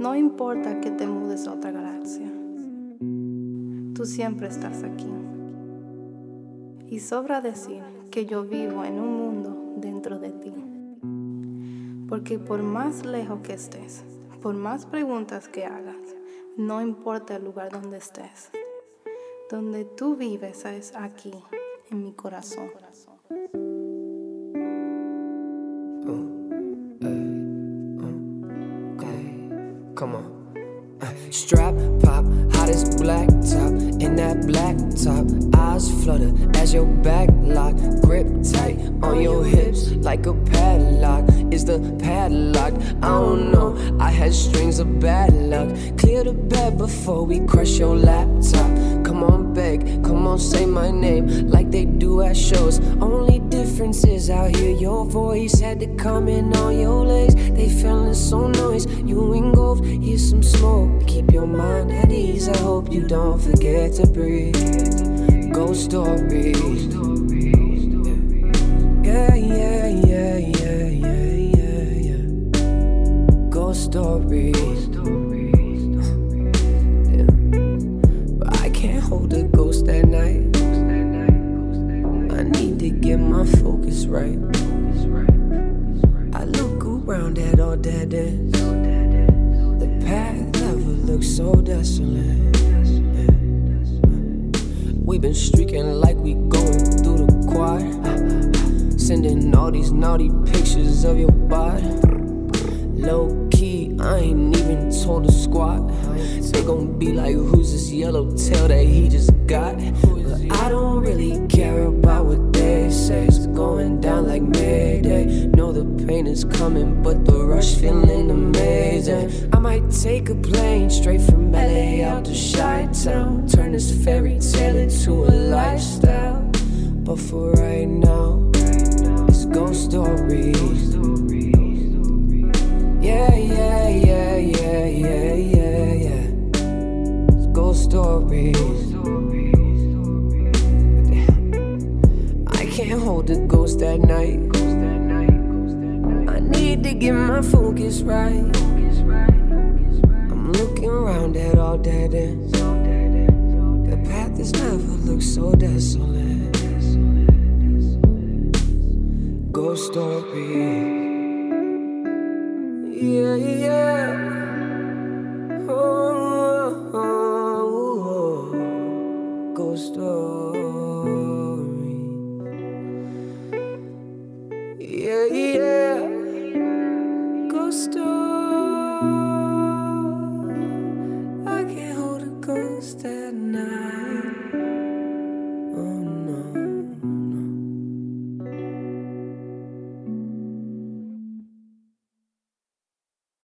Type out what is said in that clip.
No importa que te mudes a otra galaxia, tú siempre estás aquí. Y sobra decir que yo vivo en un mundo dentro de ti. Porque por más lejos que estés, por más preguntas que hagas, no importa el lugar donde estés, donde tú vives es aquí, en mi corazón. Come on. Strap pop, hottest black top in that black top. Eyes flutter as your back lock, grip tight on your hips like a padlock. Is the padlock? I don't know. I had strings of bad luck. Clear the bed before we crush your laptop. Come on, beg, come on, say my name like they do at shows. Only difference is out here, your voice had to come in on your legs. They feeling so noise. You engulfed, here's some smoke. Keep your mind at ease. I hope you don't forget to breathe. Ghost stories. Yeah, yeah, yeah, yeah, yeah, yeah. Ghost stories. Get my focus right. I look around at all dead ends. The path never looks so desolate. We've been streaking like we going through the quad. Sending all these naughty pictures of your body. Low key, I ain't even told the squad. They gon' be like, who's this yellow tail that he just got? But I don't really care about what It's going down like Mayday. Know the pain is coming, but the rush feeling amazing. I might take a plane straight from LA out to Chi Town. Turn this fairy tale into a lifestyle. But for right now, it's ghost stories. Ghost at night. I need to get my focus right. I'm looking around at all dead ends. The path has never looked so desolate. Ghost story. Yeah, yeah. Oh, oh, oh. oh. Ghost story. Yeah, yeah. Ghost story. I can't hold a ghost at night.